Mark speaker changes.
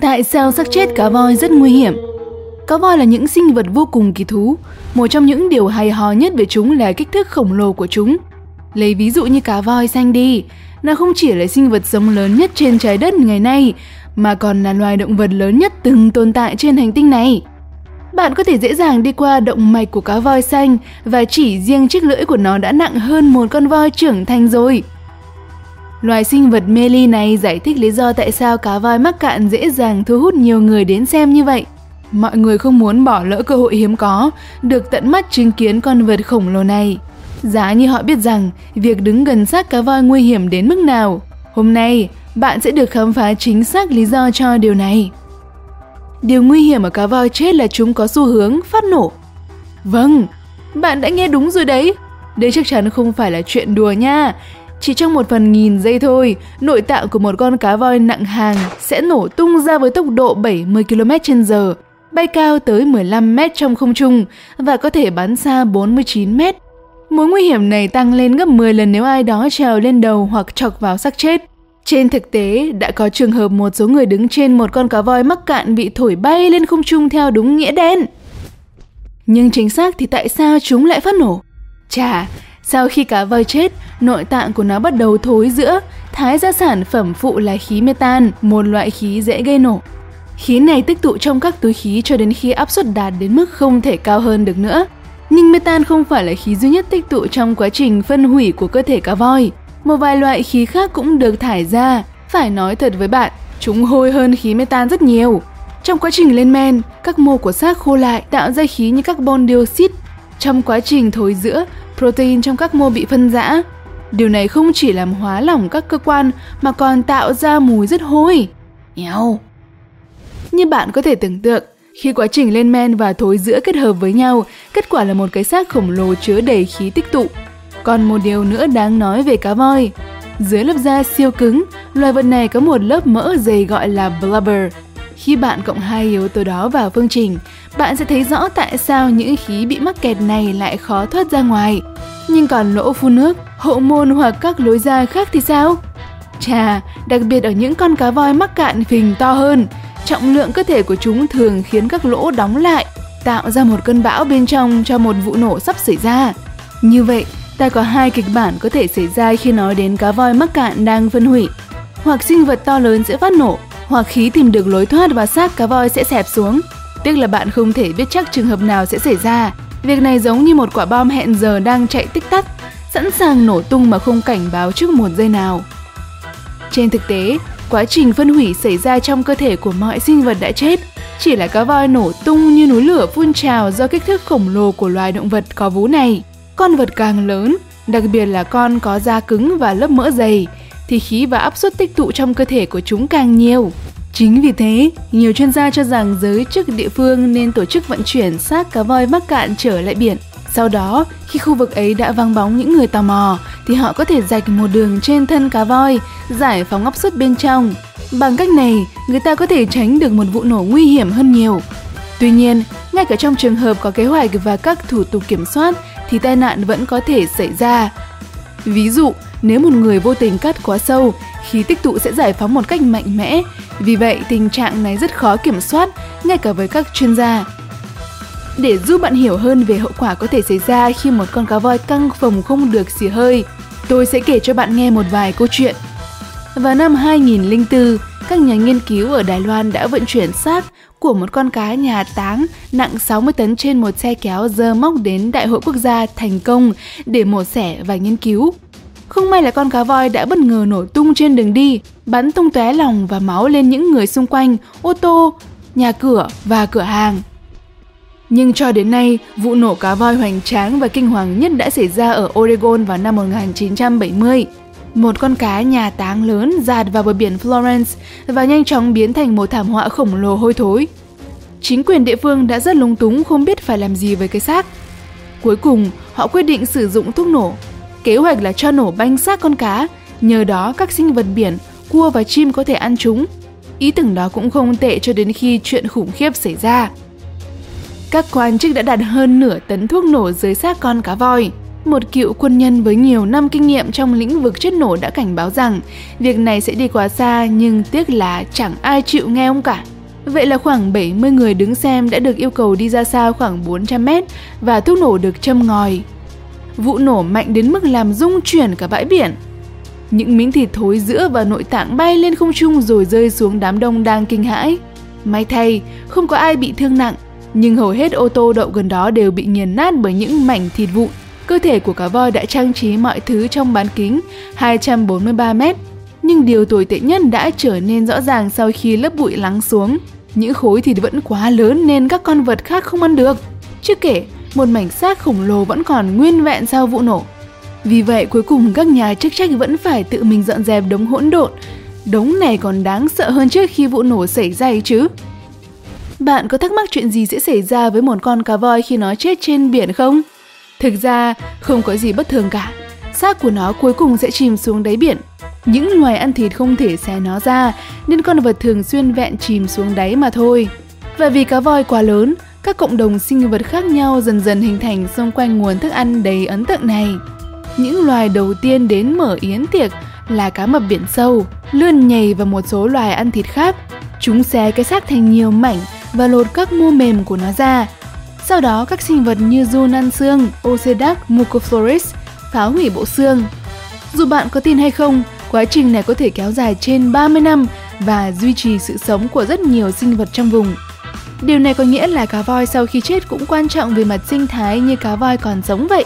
Speaker 1: Tại sao xác chết cá voi rất nguy hiểm? Cá voi là những sinh vật vô cùng kỳ thú. Một trong những điều hay ho nhất về chúng là kích thước khổng lồ của chúng. Lấy ví dụ như cá voi xanh đi, nó không chỉ là sinh vật sống lớn nhất trên trái đất ngày nay, mà còn là loài động vật lớn nhất từng tồn tại trên hành tinh này. Bạn có thể dễ dàng đi qua động mạch của cá voi xanh và chỉ riêng chiếc lưỡi của nó đã nặng hơn một con voi trưởng thành rồi. Loài sinh vật mê ly này giải thích lý do tại sao cá voi mắc cạn dễ dàng thu hút nhiều người đến xem như vậy. Mọi người không muốn bỏ lỡ cơ hội hiếm có, được tận mắt chứng kiến con vật khổng lồ này. Giá như họ biết rằng việc đứng gần xác cá voi nguy hiểm đến mức nào. Hôm nay, bạn sẽ được khám phá chính xác lý do cho điều này. Điều nguy hiểm ở cá voi chết là chúng có xu hướng phát nổ. Vâng, bạn đã nghe đúng rồi đấy. Đây chắc chắn không phải là chuyện đùa nha. Chỉ trong một phần nghìn giây thôi, nội tạng của một con cá voi nặng hàng sẽ nổ tung ra với tốc độ 70 km h bay cao tới 15 m trong không trung và có thể bắn xa 49 m. Mối nguy hiểm này tăng lên gấp 10 lần nếu ai đó trèo lên đầu hoặc chọc vào xác chết. Trên thực tế, đã có trường hợp một số người đứng trên một con cá voi mắc cạn bị thổi bay lên không trung theo đúng nghĩa đen. Nhưng chính xác thì tại sao chúng lại phát nổ? Chà, sau khi cá voi chết, nội tạng của nó bắt đầu thối giữa, thái ra sản phẩm phụ là khí metan, một loại khí dễ gây nổ. Khí này tích tụ trong các túi khí cho đến khi áp suất đạt đến mức không thể cao hơn được nữa. Nhưng metan không phải là khí duy nhất tích tụ trong quá trình phân hủy của cơ thể cá voi. Một vài loại khí khác cũng được thải ra. Phải nói thật với bạn, chúng hôi hơn khí metan rất nhiều. Trong quá trình lên men, các mô của xác khô lại tạo ra khí như carbon dioxide. Trong quá trình thối giữa, protein trong các mô bị phân rã. Điều này không chỉ làm hóa lỏng các cơ quan mà còn tạo ra mùi rất hôi. Nhào. Như bạn có thể tưởng tượng, khi quá trình lên men và thối giữa kết hợp với nhau, kết quả là một cái xác khổng lồ chứa đầy khí tích tụ. Còn một điều nữa đáng nói về cá voi. Dưới lớp da siêu cứng, loài vật này có một lớp mỡ dày gọi là blubber. Khi bạn cộng hai yếu tố đó vào phương trình, bạn sẽ thấy rõ tại sao những khí bị mắc kẹt này lại khó thoát ra ngoài. Nhưng còn lỗ phun nước, hậu môn hoặc các lối ra khác thì sao? Chà, đặc biệt ở những con cá voi mắc cạn phình to hơn, trọng lượng cơ thể của chúng thường khiến các lỗ đóng lại, tạo ra một cơn bão bên trong cho một vụ nổ sắp xảy ra. Như vậy, ta có hai kịch bản có thể xảy ra khi nói đến cá voi mắc cạn đang phân hủy. Hoặc sinh vật to lớn sẽ phát nổ, hoặc khí tìm được lối thoát và xác cá voi sẽ xẹp xuống. Tiếc là bạn không thể biết chắc trường hợp nào sẽ xảy ra. Việc này giống như một quả bom hẹn giờ đang chạy tích tắc, sẵn sàng nổ tung mà không cảnh báo trước một giây nào. Trên thực tế, quá trình phân hủy xảy ra trong cơ thể của mọi sinh vật đã chết, chỉ là cá voi nổ tung như núi lửa phun trào do kích thước khổng lồ của loài động vật có vú này. Con vật càng lớn, đặc biệt là con có da cứng và lớp mỡ dày, thì khí và áp suất tích tụ trong cơ thể của chúng càng nhiều. Chính vì thế, nhiều chuyên gia cho rằng giới chức địa phương nên tổ chức vận chuyển xác cá voi mắc cạn trở lại biển. Sau đó, khi khu vực ấy đã vắng bóng những người tò mò, thì họ có thể rạch một đường trên thân cá voi, giải phóng áp suất bên trong. Bằng cách này, người ta có thể tránh được một vụ nổ nguy hiểm hơn nhiều. Tuy nhiên, ngay cả trong trường hợp có kế hoạch và các thủ tục kiểm soát thì tai nạn vẫn có thể xảy ra. Ví dụ, nếu một người vô tình cắt quá sâu, khí tích tụ sẽ giải phóng một cách mạnh mẽ. Vì vậy, tình trạng này rất khó kiểm soát, ngay cả với các chuyên gia. Để giúp bạn hiểu hơn về hậu quả có thể xảy ra khi một con cá voi căng phồng không được xì hơi, tôi sẽ kể cho bạn nghe một vài câu chuyện. Vào năm 2004, các nhà nghiên cứu ở Đài Loan đã vận chuyển xác của một con cá nhà táng nặng 60 tấn trên một xe kéo dơ móc đến Đại hội quốc gia thành công để mổ xẻ và nghiên cứu. Không may là con cá voi đã bất ngờ nổ tung trên đường đi, bắn tung tóe lòng và máu lên những người xung quanh, ô tô, nhà cửa và cửa hàng. Nhưng cho đến nay, vụ nổ cá voi hoành tráng và kinh hoàng nhất đã xảy ra ở Oregon vào năm 1970. Một con cá nhà táng lớn dạt vào bờ biển Florence và nhanh chóng biến thành một thảm họa khổng lồ hôi thối. Chính quyền địa phương đã rất lúng túng không biết phải làm gì với cái xác. Cuối cùng, họ quyết định sử dụng thuốc nổ. Kế hoạch là cho nổ banh xác con cá, nhờ đó các sinh vật biển, cua và chim có thể ăn chúng. Ý tưởng đó cũng không tệ cho đến khi chuyện khủng khiếp xảy ra. Các quan chức đã đặt hơn nửa tấn thuốc nổ dưới xác con cá voi. Một cựu quân nhân với nhiều năm kinh nghiệm trong lĩnh vực chất nổ đã cảnh báo rằng việc này sẽ đi quá xa nhưng tiếc là chẳng ai chịu nghe ông cả. Vậy là khoảng 70 người đứng xem đã được yêu cầu đi ra xa khoảng 400 mét và thuốc nổ được châm ngòi. Vụ nổ mạnh đến mức làm rung chuyển cả bãi biển. Những miếng thịt thối giữa và nội tạng bay lên không trung rồi rơi xuống đám đông đang kinh hãi. May thay, không có ai bị thương nặng, nhưng hầu hết ô tô đậu gần đó đều bị nghiền nát bởi những mảnh thịt vụn. Cơ thể của cá voi đã trang trí mọi thứ trong bán kính 243 mét. Nhưng điều tồi tệ nhất đã trở nên rõ ràng sau khi lớp bụi lắng xuống. Những khối thịt vẫn quá lớn nên các con vật khác không ăn được. Chưa kể, một mảnh xác khổng lồ vẫn còn nguyên vẹn sau vụ nổ. Vì vậy cuối cùng các nhà chức trách vẫn phải tự mình dọn dẹp đống hỗn độn. Đống này còn đáng sợ hơn trước khi vụ nổ xảy ra ấy chứ. Bạn có thắc mắc chuyện gì sẽ xảy ra với một con cá voi khi nó chết trên biển không? Thực ra, không có gì bất thường cả. Xác của nó cuối cùng sẽ chìm xuống đáy biển. Những loài ăn thịt không thể xé nó ra, nên con vật thường xuyên vẹn chìm xuống đáy mà thôi. Và vì cá voi quá lớn, các cộng đồng sinh vật khác nhau dần dần hình thành xung quanh nguồn thức ăn đầy ấn tượng này. Những loài đầu tiên đến mở yến tiệc là cá mập biển sâu, lươn nhầy và một số loài ăn thịt khác. Chúng xé cái xác thành nhiều mảnh và lột các mô mềm của nó ra. Sau đó các sinh vật như run ăn xương, Ocedac mucophoris phá hủy bộ xương. Dù bạn có tin hay không, quá trình này có thể kéo dài trên 30 năm và duy trì sự sống của rất nhiều sinh vật trong vùng. Điều này có nghĩa là cá voi sau khi chết cũng quan trọng về mặt sinh thái như cá voi còn sống vậy.